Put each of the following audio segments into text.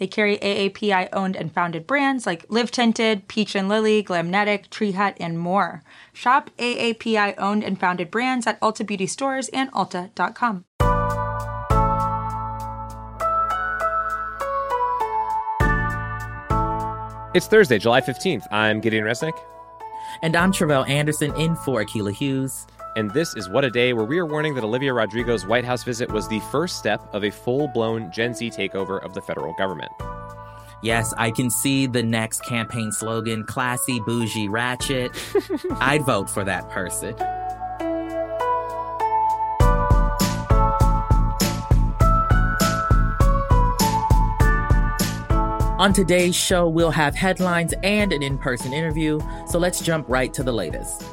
They carry AAPI owned and founded brands like Live Tinted, Peach and Lily, Glamnetic, Tree Hut, and more. Shop AAPI owned and founded brands at Ulta Beauty stores and Ulta.com. It's Thursday, July 15th. I'm Gideon Resnick. And I'm Tre'vell Anderson in for Akilah Hughes. And this is What a Day, where we are warning that Olivia Rodrigo's White House visit was the first step of a full blown Gen Z takeover of the federal government. Yes, I can see the next campaign slogan classy, bougie, ratchet. I'd vote for that person. On today's show, we'll have headlines and an in person interview, so let's jump right to the latest.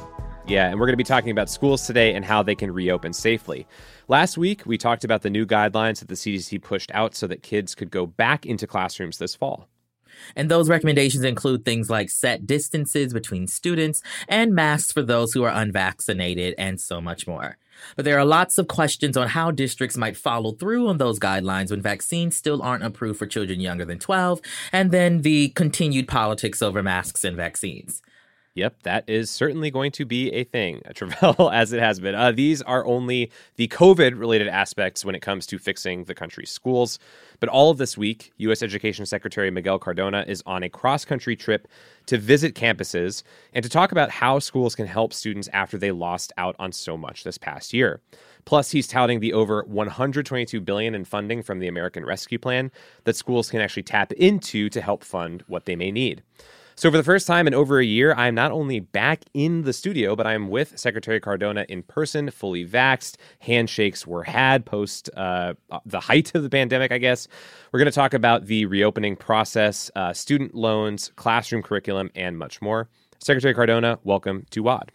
Yeah, and we're going to be talking about schools today and how they can reopen safely. Last week, we talked about the new guidelines that the CDC pushed out so that kids could go back into classrooms this fall. And those recommendations include things like set distances between students and masks for those who are unvaccinated and so much more. But there are lots of questions on how districts might follow through on those guidelines when vaccines still aren't approved for children younger than 12, and then the continued politics over masks and vaccines. Yep, that is certainly going to be a thing, Tre'vell, as it has been. Uh, these are only the COVID related aspects when it comes to fixing the country's schools. But all of this week, U.S. Education Secretary Miguel Cardona is on a cross country trip to visit campuses and to talk about how schools can help students after they lost out on so much this past year. Plus, he's touting the over 122 billion in funding from the American Rescue Plan that schools can actually tap into to help fund what they may need. So, for the first time in over a year, I'm not only back in the studio, but I'm with Secretary Cardona in person, fully vaxxed. Handshakes were had post uh, the height of the pandemic, I guess. We're going to talk about the reopening process, uh, student loans, classroom curriculum, and much more. Secretary Cardona, welcome to WAD.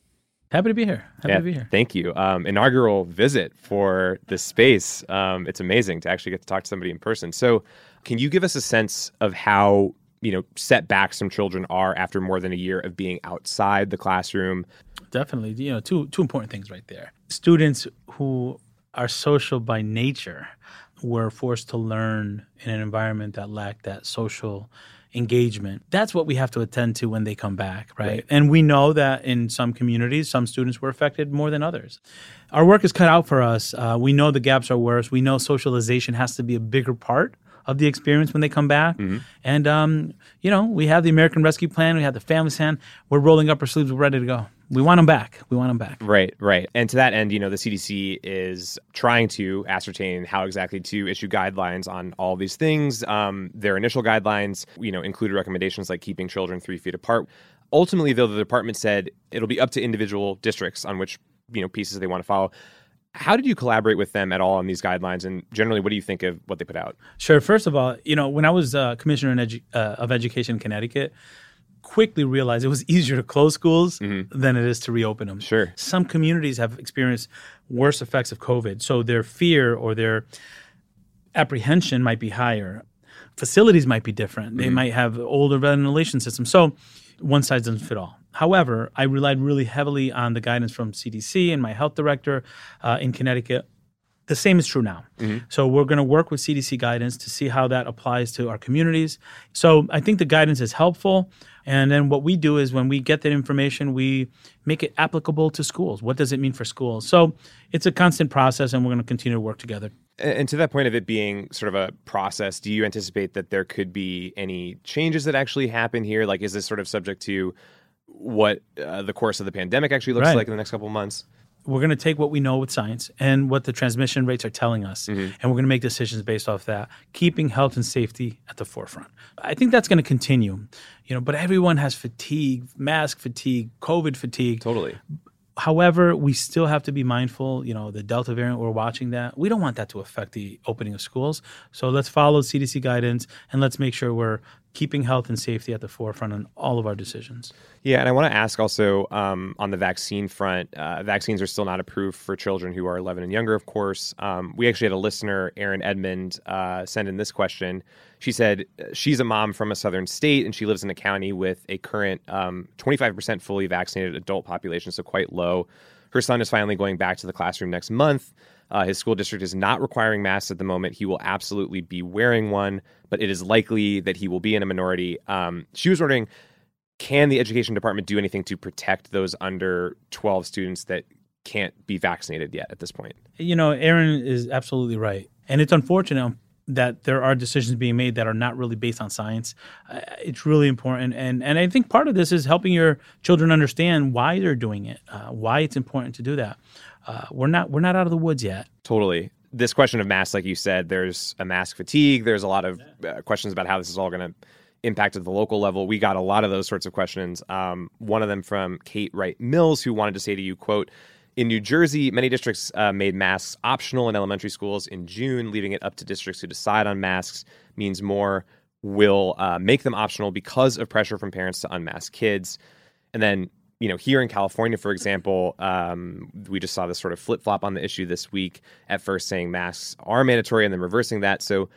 Happy to be here. Happy yeah, to be here. Thank you. Um, inaugural visit for this space. Um, it's amazing to actually get to talk to somebody in person. So, can you give us a sense of how you know setbacks some children are after more than a year of being outside the classroom definitely you know two two important things right there students who are social by nature were forced to learn in an environment that lacked that social engagement. That's what we have to attend to when they come back, right? right? And we know that in some communities, some students were affected more than others. Our work is cut out for us. Uh, we know the gaps are worse. We know socialization has to be a bigger part of the experience when they come back. Mm-hmm. And um, you know, we have the American Rescue Plan, we have the Family Plan. We're rolling up our sleeves, we're ready to go. We want them back. We want them back. Right, right. And to that end, you know, the CDC is trying to ascertain how exactly to issue guidelines on all these things. Um, their initial guidelines, you know, included recommendations like keeping children three feet apart. Ultimately, though, the department said it'll be up to individual districts on which you know pieces they want to follow. How did you collaborate with them at all on these guidelines? And generally, what do you think of what they put out? Sure. First of all, you know, when I was uh, commissioner edu- uh, of education in Connecticut, quickly realized it was easier to close schools mm-hmm. than it is to reopen them. Sure. Some communities have experienced worse effects of COVID, so their fear or their apprehension might be higher. Facilities might be different. Mm-hmm. They might have older ventilation systems. So one size doesn't fit all. However, I relied really heavily on the guidance from CDC and my health director uh, in Connecticut. The same is true now. Mm-hmm. So we're going to work with CDC guidance to see how that applies to our communities. So I think the guidance is helpful. And then what we do is when we get that information, we make it applicable to schools. What does it mean for schools? So it's a constant process, and we're going to continue to work together. And to that point of it being sort of a process, do you anticipate that there could be any changes that actually happen here? Like, is this sort of subject to what uh, the course of the pandemic actually looks right. like in the next couple of months? We're going to take what we know with science and what the transmission rates are telling us, mm-hmm. and we're going to make decisions based off that, keeping health and safety at the forefront. I think that's going to continue, you know. But everyone has fatigue, mask fatigue, COVID fatigue. Totally. However, we still have to be mindful. You know, the Delta variant, we're watching that. We don't want that to affect the opening of schools. So let's follow CDC guidance and let's make sure we're keeping health and safety at the forefront in all of our decisions. Yeah, and I want to ask also um, on the vaccine front. Uh, vaccines are still not approved for children who are 11 and younger, of course. Um, we actually had a listener, Erin Edmond, uh, send in this question. She said uh, she's a mom from a southern state and she lives in a county with a current um, 25% fully vaccinated adult population, so quite low. Her son is finally going back to the classroom next month. Uh, his school district is not requiring masks at the moment. He will absolutely be wearing one, but it is likely that he will be in a minority. Um, she was wondering can the education department do anything to protect those under 12 students that can't be vaccinated yet at this point? You know, Erin is absolutely right. And it's unfortunate that there are decisions being made that are not really based on science. Uh, it's really important, and and I think part of this is helping your children understand why they're doing it, uh, why it's important to do that. Uh, we're not we're not out of the woods yet. Totally. This question of masks, like you said, there's a mask fatigue. There's a lot of uh, questions about how this is all going to impact at the local level. We got a lot of those sorts of questions. Um, one of them from Kate Wright Mills, who wanted to say to you, "quote." In New Jersey, many districts uh, made masks optional in elementary schools in June, leaving it up to districts who decide on masks. Means more will uh, make them optional because of pressure from parents to unmask kids. And then, you know, here in California, for example, um, we just saw this sort of flip flop on the issue this week. At first, saying masks are mandatory, and then reversing that. So,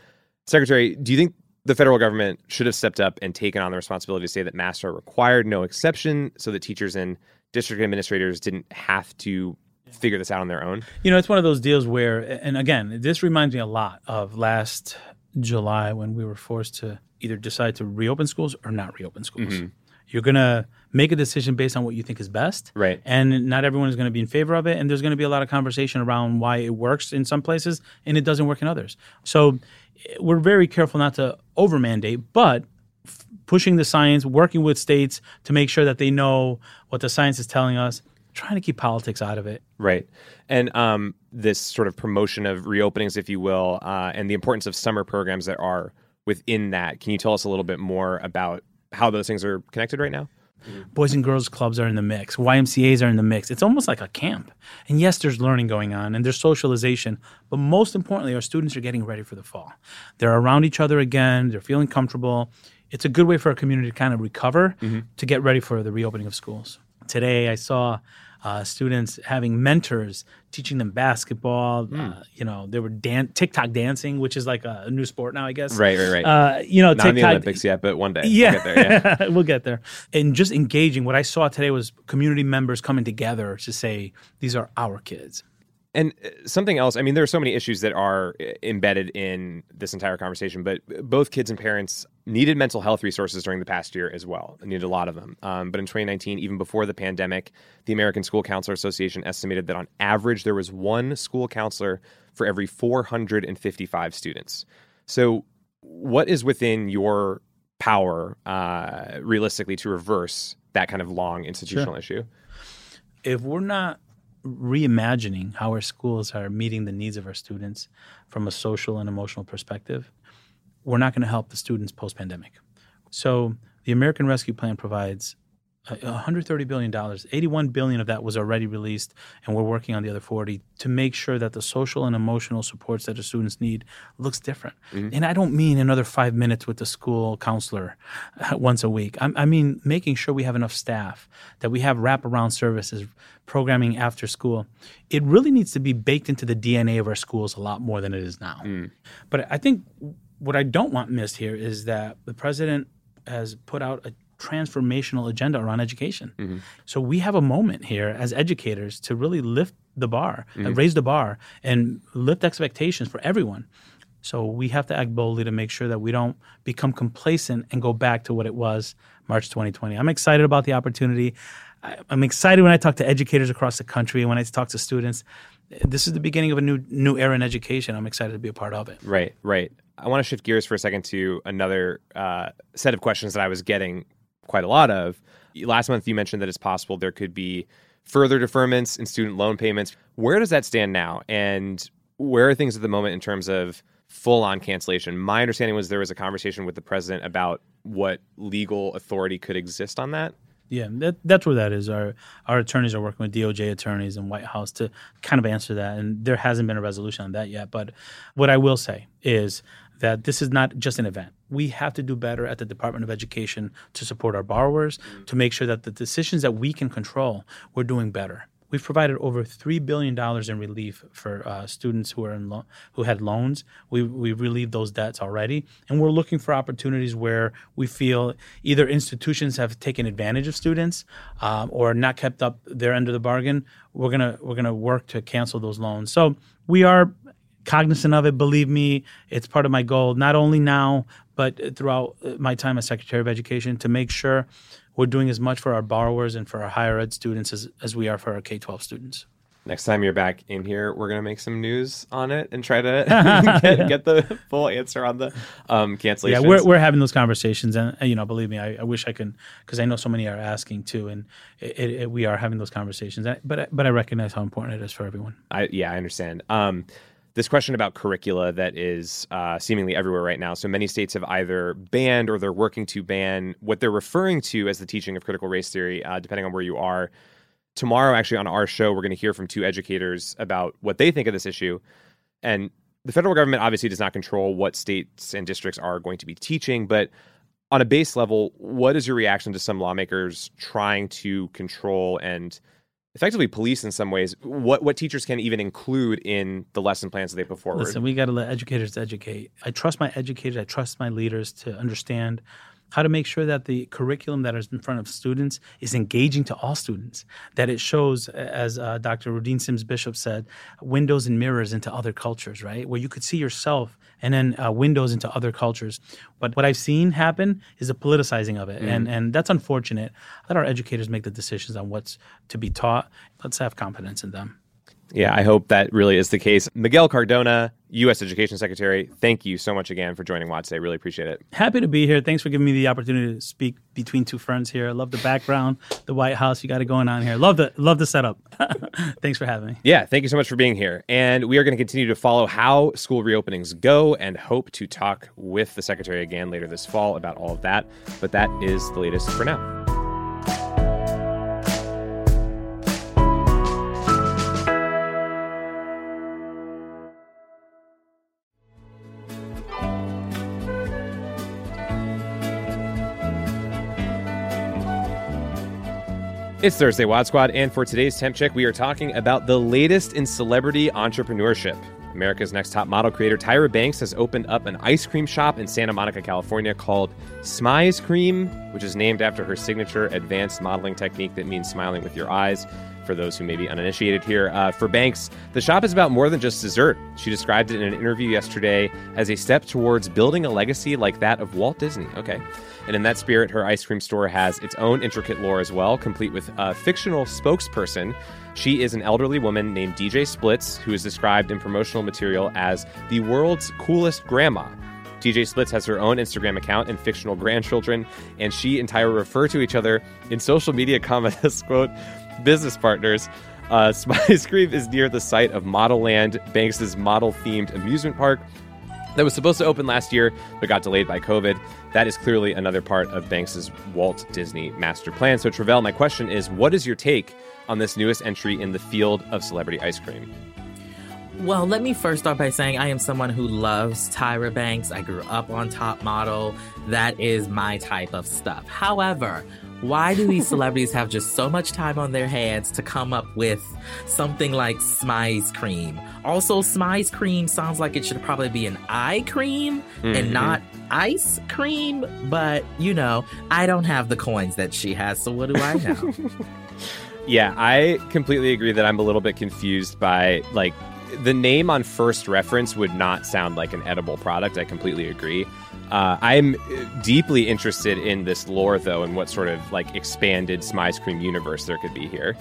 Secretary, do you think the federal government should have stepped up and taken on the responsibility to say that masks are required, no exception, so that teachers and district administrators didn't have to figure this out on their own? You know, it's one of those deals where, and again, this reminds me a lot of last July when we were forced to either decide to reopen schools or not reopen schools. Mm-hmm. You're going to make a decision based on what you think is best. Right. And not everyone is going to be in favor of it. And there's going to be a lot of conversation around why it works in some places and it doesn't work in others. So we're very careful not to over mandate, but f- pushing the science, working with states to make sure that they know what the science is telling us, trying to keep politics out of it. Right. And um, this sort of promotion of reopenings, if you will, uh, and the importance of summer programs that are within that. Can you tell us a little bit more about how those things are connected right now? Mm-hmm. Boys and girls clubs are in the mix. YMCA's are in the mix. It's almost like a camp. And yes, there's learning going on and there's socialization, but most importantly, our students are getting ready for the fall. They're around each other again. They're feeling comfortable. It's a good way for our community to kind of recover mm-hmm. to get ready for the reopening of schools. Today, I saw uh, students having mentors teaching them basketball. Uh, you know, they were dan- TikTok dancing, which is like a new sport now, I guess. Right, right, right. Uh, you know, Not in the Olympics yet, but one day. Yeah, We'll get there. Yeah. we'll get there. And just engaging. What I saw today was community members coming together to say these are our kids. And uh, something else, I mean, there are so many issues that are uh, embedded in this entire conversation, but both kids and parents needed mental health resources during the past year as well. I Needed a lot of them. Um, but in 2019, even before the pandemic, the American School Counselor Association estimated that on average, there was one school counselor for every 455 students. So, what is within your power, uh, realistically, to reverse that kind of long institutional issue? If we're not reimagining how our schools are meeting the needs of our students from a social and emotional perspective, we're not going to help the students post pandemic. So the American Rescue Plan provides uh, 130 billion dollars. 81 billion of that was already released, and we're working on the other 40 to make sure that the social and emotional supports that the students need looks different. And I don't mean another five minutes with the school counselor uh, once a week. I, I mean making sure we have enough staff, that we have wraparound services, programming after school. It really needs to be baked into the DNA of our schools a lot more than it is now. But I think what I don't want missed here is that the president has put out a transformational agenda around education. So we have a moment here as educators to really lift the bar, uh, raise the bar, and lift expectations for everyone. So we have to act boldly to make sure that we don't become complacent and go back to what it was March 2020. I'm excited about the opportunity. I- I'm excited when I talk to educators across the country and when I talk to students. This is the beginning of a new new era in education. I'm excited to be a part of it. Right, right. I want to shift gears for a second to another uh, set of questions that I was getting quite a lot of. Last month, you mentioned that it's possible there could be further deferments in student loan payments. Where does that stand now? And where are things at the moment in terms of full on cancellation? My understanding was there was a conversation with the president about what legal authority could exist on that. Yeah, that, that's where that is. Our our attorneys are working with DOJ attorneys and White House to kind of answer that, and there hasn't been a resolution on that yet. But what I will say is that this is not just an event. We have to do better at the Department of Education to support our borrowers, mm-hmm. to make sure that the decisions that we can control, we're doing better. We've provided over three billion dollars in relief for uh, students who are in lo- who had loans. We we've relieved those debts already, and we're looking for opportunities where we feel either institutions have taken advantage of students um, or not kept up their end of the bargain. We're gonna we're gonna work to cancel those loans. So we are cognizant of it. Believe me, it's part of my goal, not only now but throughout my time as Secretary of Education, to make sure we're doing as much for our borrowers and for our higher ed students as, as we are for our K 12 students. Next time you're back in here, we're gonna make some news on it and try to get, get, the full answer on the um, cancellation. Yeah, we're, we're having those conversations, and you know, believe me, I, I wish I can, because I know so many are asking too, and it, it, we are having those conversations. But but I recognize how important it is for everyone. I yeah, I understand. Um, this question about curricula that is uh, seemingly everywhere right now. So many states have either banned or they're working to ban what they're referring to as the teaching of critical race theory, uh, depending on where you are. Tomorrow, actually, on our show, we're going to hear from two educators about what they think of this issue. And the federal government obviously does not control what states and districts are going to be teaching, but on a base level, what is your reaction to some lawmakers trying to control and effectively police in some ways what what teachers can even include in the lesson plans that they put forward. Listen, we got to let educators educate. I trust my educators. I trust my leaders to understand how to make sure that the curriculum that is in front of students is engaging to all students, that it shows, as uh, Dr. Rudine Sims Bishop said, windows and mirrors into other cultures, right? Where you could see yourself and then uh, windows into other cultures. But what I've seen happen is a politicizing of it, mm. and, and that's unfortunate. Let our educators make the decisions on what's to be taught. Let's have confidence in them. Yeah, I hope that really is the case. Miguel Cardona, U.S. Education Secretary, thank you so much again for joining WAD today. Really appreciate it. Happy to be here. Thanks for giving me the opportunity to speak between two friends here. I love the background, the White House. You got it going on here. Love the love the setup. Thanks for having me. Yeah, thank you so much for being here. And we are going to continue to follow how school reopenings go and hope to talk with the Secretary again later this fall about all of that. But that is the latest for now. It's Thursday, Wad Squad, and for today's temp check, we are talking about the latest in celebrity entrepreneurship. America's Next Top Model creator Tyra Banks has opened up an ice cream shop in Santa Monica, California called Smize Cream, which is named after her signature advanced modeling technique that means smiling with your eyes. For those who may be uninitiated here, uh, for Banks, the shop is about more than just dessert. She described it in an interview yesterday as a step towards building a legacy like that of Walt Disney. Okay. And in that spirit, her ice cream store has its own intricate lore as well, complete with a fictional spokesperson. She is an elderly woman named DJ Splits, who is described in promotional material as the world's coolest grandma. DJ Splits has her own Instagram account and fictional grandchildren, and she and Tyra refer to each other in social media comments quote, business partners. Uh, Smize Cream is near the site of Model Land, Banks' model themed amusement park, that was supposed to open last year but got delayed by COVID. That is clearly another part of Banks's Walt Disney master plan. So, Tre'vell, my question is what is your take on this newest entry in the field of celebrity ice cream? Well, let me first start by saying I am someone who loves Tyra Banks. I grew up on Top Model. That is my type of stuff. However, why do these celebrities have just so much time on their hands to come up with something like Smize Cream? Also, Smize Cream sounds like it should probably be an eye cream mm-hmm. and not ice cream, but you know, I don't have the coins that she has, so what do I know? yeah, I completely agree that I'm a little bit confused by like the name on first reference would not sound like an edible product. I completely agree. Uh, I'm deeply interested in this lore, though, and what sort of like expanded Smize Cream universe there could be here.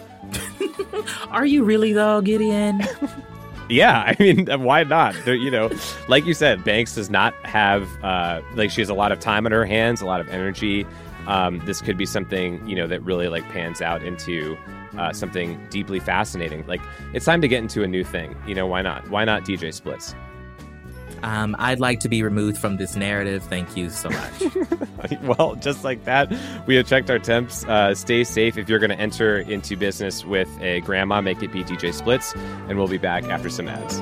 Are you really, though, Gideon? yeah, I mean, why not? There, you know, like you said, Banks does not have uh, like she has a lot of time on her hands, a lot of energy. Um, this could be something you know that really like pans out into uh, something deeply fascinating. Like it's time to get into a new thing. You know, why not? Why not DJ splits? Um, I'd like to be removed from this narrative. Thank you so much. well, just like that, we have checked our temps. Uh, stay safe if you're going to enter into business with a grandma. Make it be DJ Splits, and we'll be back after some ads.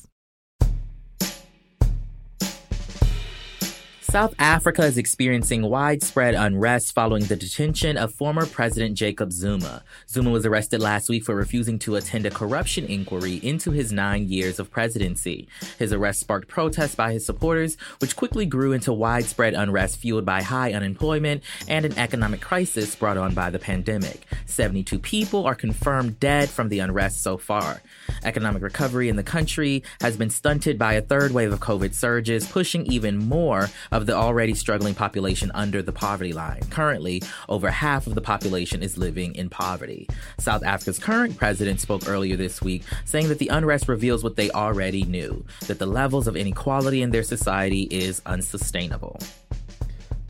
South Africa is experiencing widespread unrest following the detention of former President Jacob Zuma. Zuma was arrested last week for refusing to attend a corruption inquiry into his nine years of presidency. His arrest sparked protests by his supporters, which quickly grew into widespread unrest fueled by high unemployment and an economic crisis brought on by the pandemic. 72 people are confirmed dead from the unrest so far. Economic recovery in the country has been stunted by a third wave of COVID surges, pushing even more of of the already struggling population under the poverty line. Currently, over half of the population is living in poverty. South Africa's current president spoke earlier this week saying that the unrest reveals what they already knew that the levels of inequality in their society is unsustainable.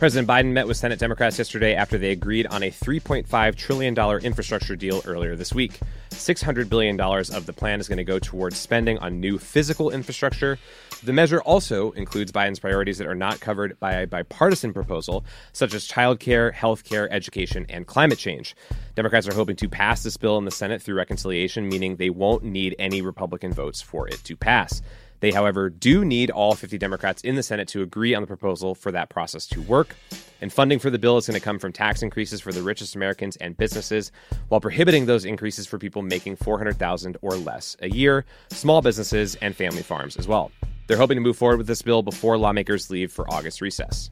President Biden met with Senate Democrats yesterday after they agreed on a $3.5 trillion infrastructure deal earlier this week. $600 billion of the plan is going to go towards spending on new physical infrastructure. The measure also includes Biden's priorities that are not covered by a bipartisan proposal, such as childcare, healthcare, education, and climate change. Democrats are hoping to pass this bill in the Senate through reconciliation, meaning they won't need any Republican votes for it to pass. They, however, do need all 50 Democrats in the Senate to agree on the proposal for that process to work. And funding for the bill is going to come from tax increases for the richest Americans and businesses, while prohibiting those increases for people making 400,000 or less a year, small businesses and family farms as well. They're hoping to move forward with this bill before lawmakers leave for August recess.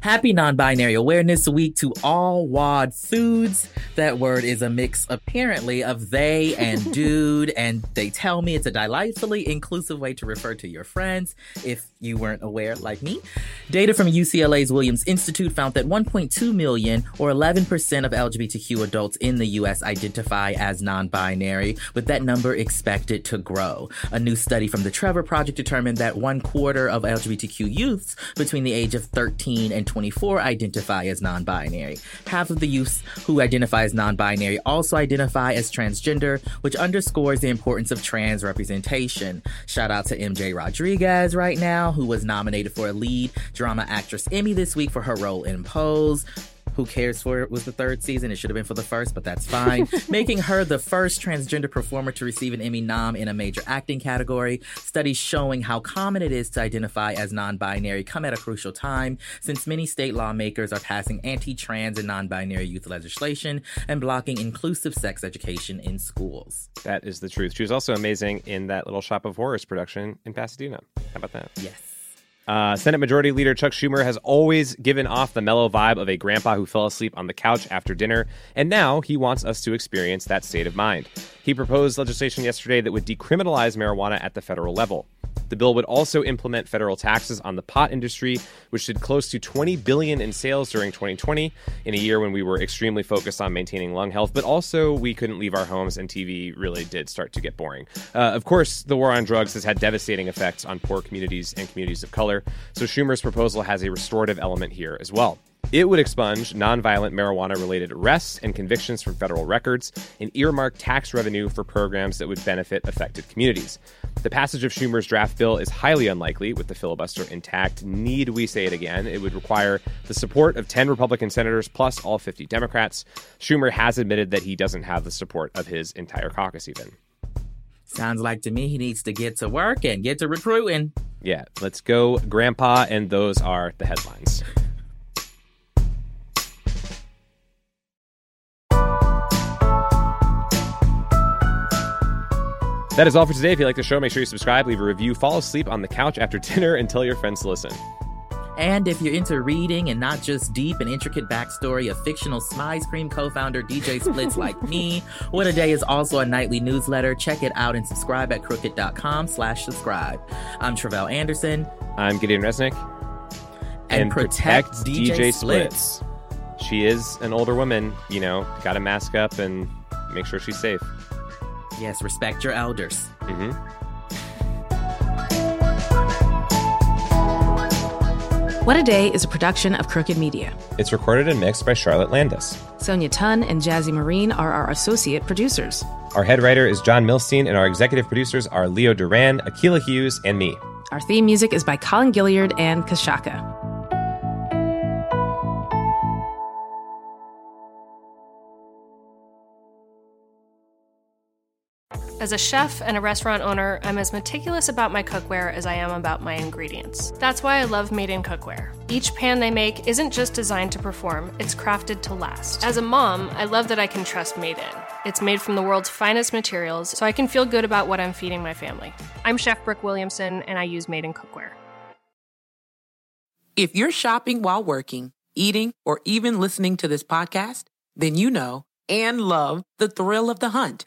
Happy Non Binary Awareness Week to all WAD foods. That word is a mix, apparently, of they and dude, and they tell me it's a delightfully inclusive way to refer to your friends, if you weren't aware, like me. Data from UCLA's Williams Institute found that 1.2 million, or 11% of LGBTQ adults in the US, identify as non binary, with that number expected to grow. A new study from the Trevor Project determined that one quarter of LGBTQ youths between the age of 13 and and 24 identify as non binary. Half of the youths who identify as non binary also identify as transgender, which underscores the importance of trans representation. Shout out to MJ Rodriguez right now, who was nominated for a lead drama actress Emmy this week for her role in Pose. Who cares for it was the third season? It should have been for the first, but that's fine. Making her the first transgender performer to receive an Emmy nom in a major acting category. Studies showing how common it is to identify as non binary come at a crucial time since many state lawmakers are passing anti trans and non binary youth legislation and blocking inclusive sex education in schools. That is the truth. She was also amazing in that Little Shop of Horrors production in Pasadena. How about that? Yes. Uh, Senate Majority Leader Chuck Schumer has always given off the mellow vibe of a grandpa who fell asleep on the couch after dinner, and now he wants us to experience that state of mind. He proposed legislation yesterday that would decriminalize marijuana at the federal level. The bill would also implement federal taxes on the pot industry, which did close to 20 billion in sales during 2020, in a year when we were extremely focused on maintaining lung health, but also we couldn't leave our homes and TV really did start to get boring. Uh, of course, the war on drugs has had devastating effects on poor communities and communities of color, so Schumer's proposal has a restorative element here as well. It would expunge nonviolent marijuana related arrests and convictions from federal records and earmark tax revenue for programs that would benefit affected communities. The passage of Schumer's draft bill is highly unlikely with the filibuster intact. Need we say it again? It would require the support of 10 Republican senators plus all 50 Democrats. Schumer has admitted that he doesn't have the support of his entire caucus, even. Sounds like to me he needs to get to work and get to recruiting. Yeah, let's go, Grandpa, and those are the headlines. That is all for today. If you like the show, make sure you subscribe, leave a review, fall asleep on the couch after dinner, and tell your friends to listen. And if you're into reading and not just deep and intricate backstory of fictional Smize Cream co-founder DJ Splits like me, What a Day is also a nightly newsletter. Check it out and subscribe at crooked.com slash subscribe. I'm Tre'vell Anderson. I'm Gideon Resnick. And, protect, DJ, Splits. She is an older woman, you know, got to mask up and make sure she's safe. Yes, respect your elders. hmm What a Day is a production of Crooked Media. It's recorded and mixed by Charlotte Landis. Sonia Tun and Jazzy Marine are our associate producers. Our head writer is John Milstein, and our executive producers are Leo Duran, Akilah Hughes, and me. Our theme music is by Colin Gilliard and Kashaka. As a chef and a restaurant owner, I'm as meticulous about my cookware as I am about my ingredients. That's why I love Made in Cookware. Each pan they make isn't just designed to perform, it's crafted to last. As a mom, I love that I can trust Made in. It's made from the world's finest materials, so I can feel good about what I'm feeding my family. I'm Chef Brooke Williamson, and I use Made in Cookware. If you're shopping while working, eating, or even listening to this podcast, then you know and love the thrill of the hunt.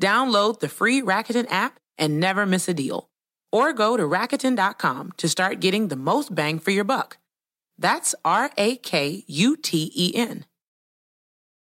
Download the free Rakuten app and never miss a deal. Or go to Rakuten.com to start getting the most bang for your buck. That's R A K U T E N.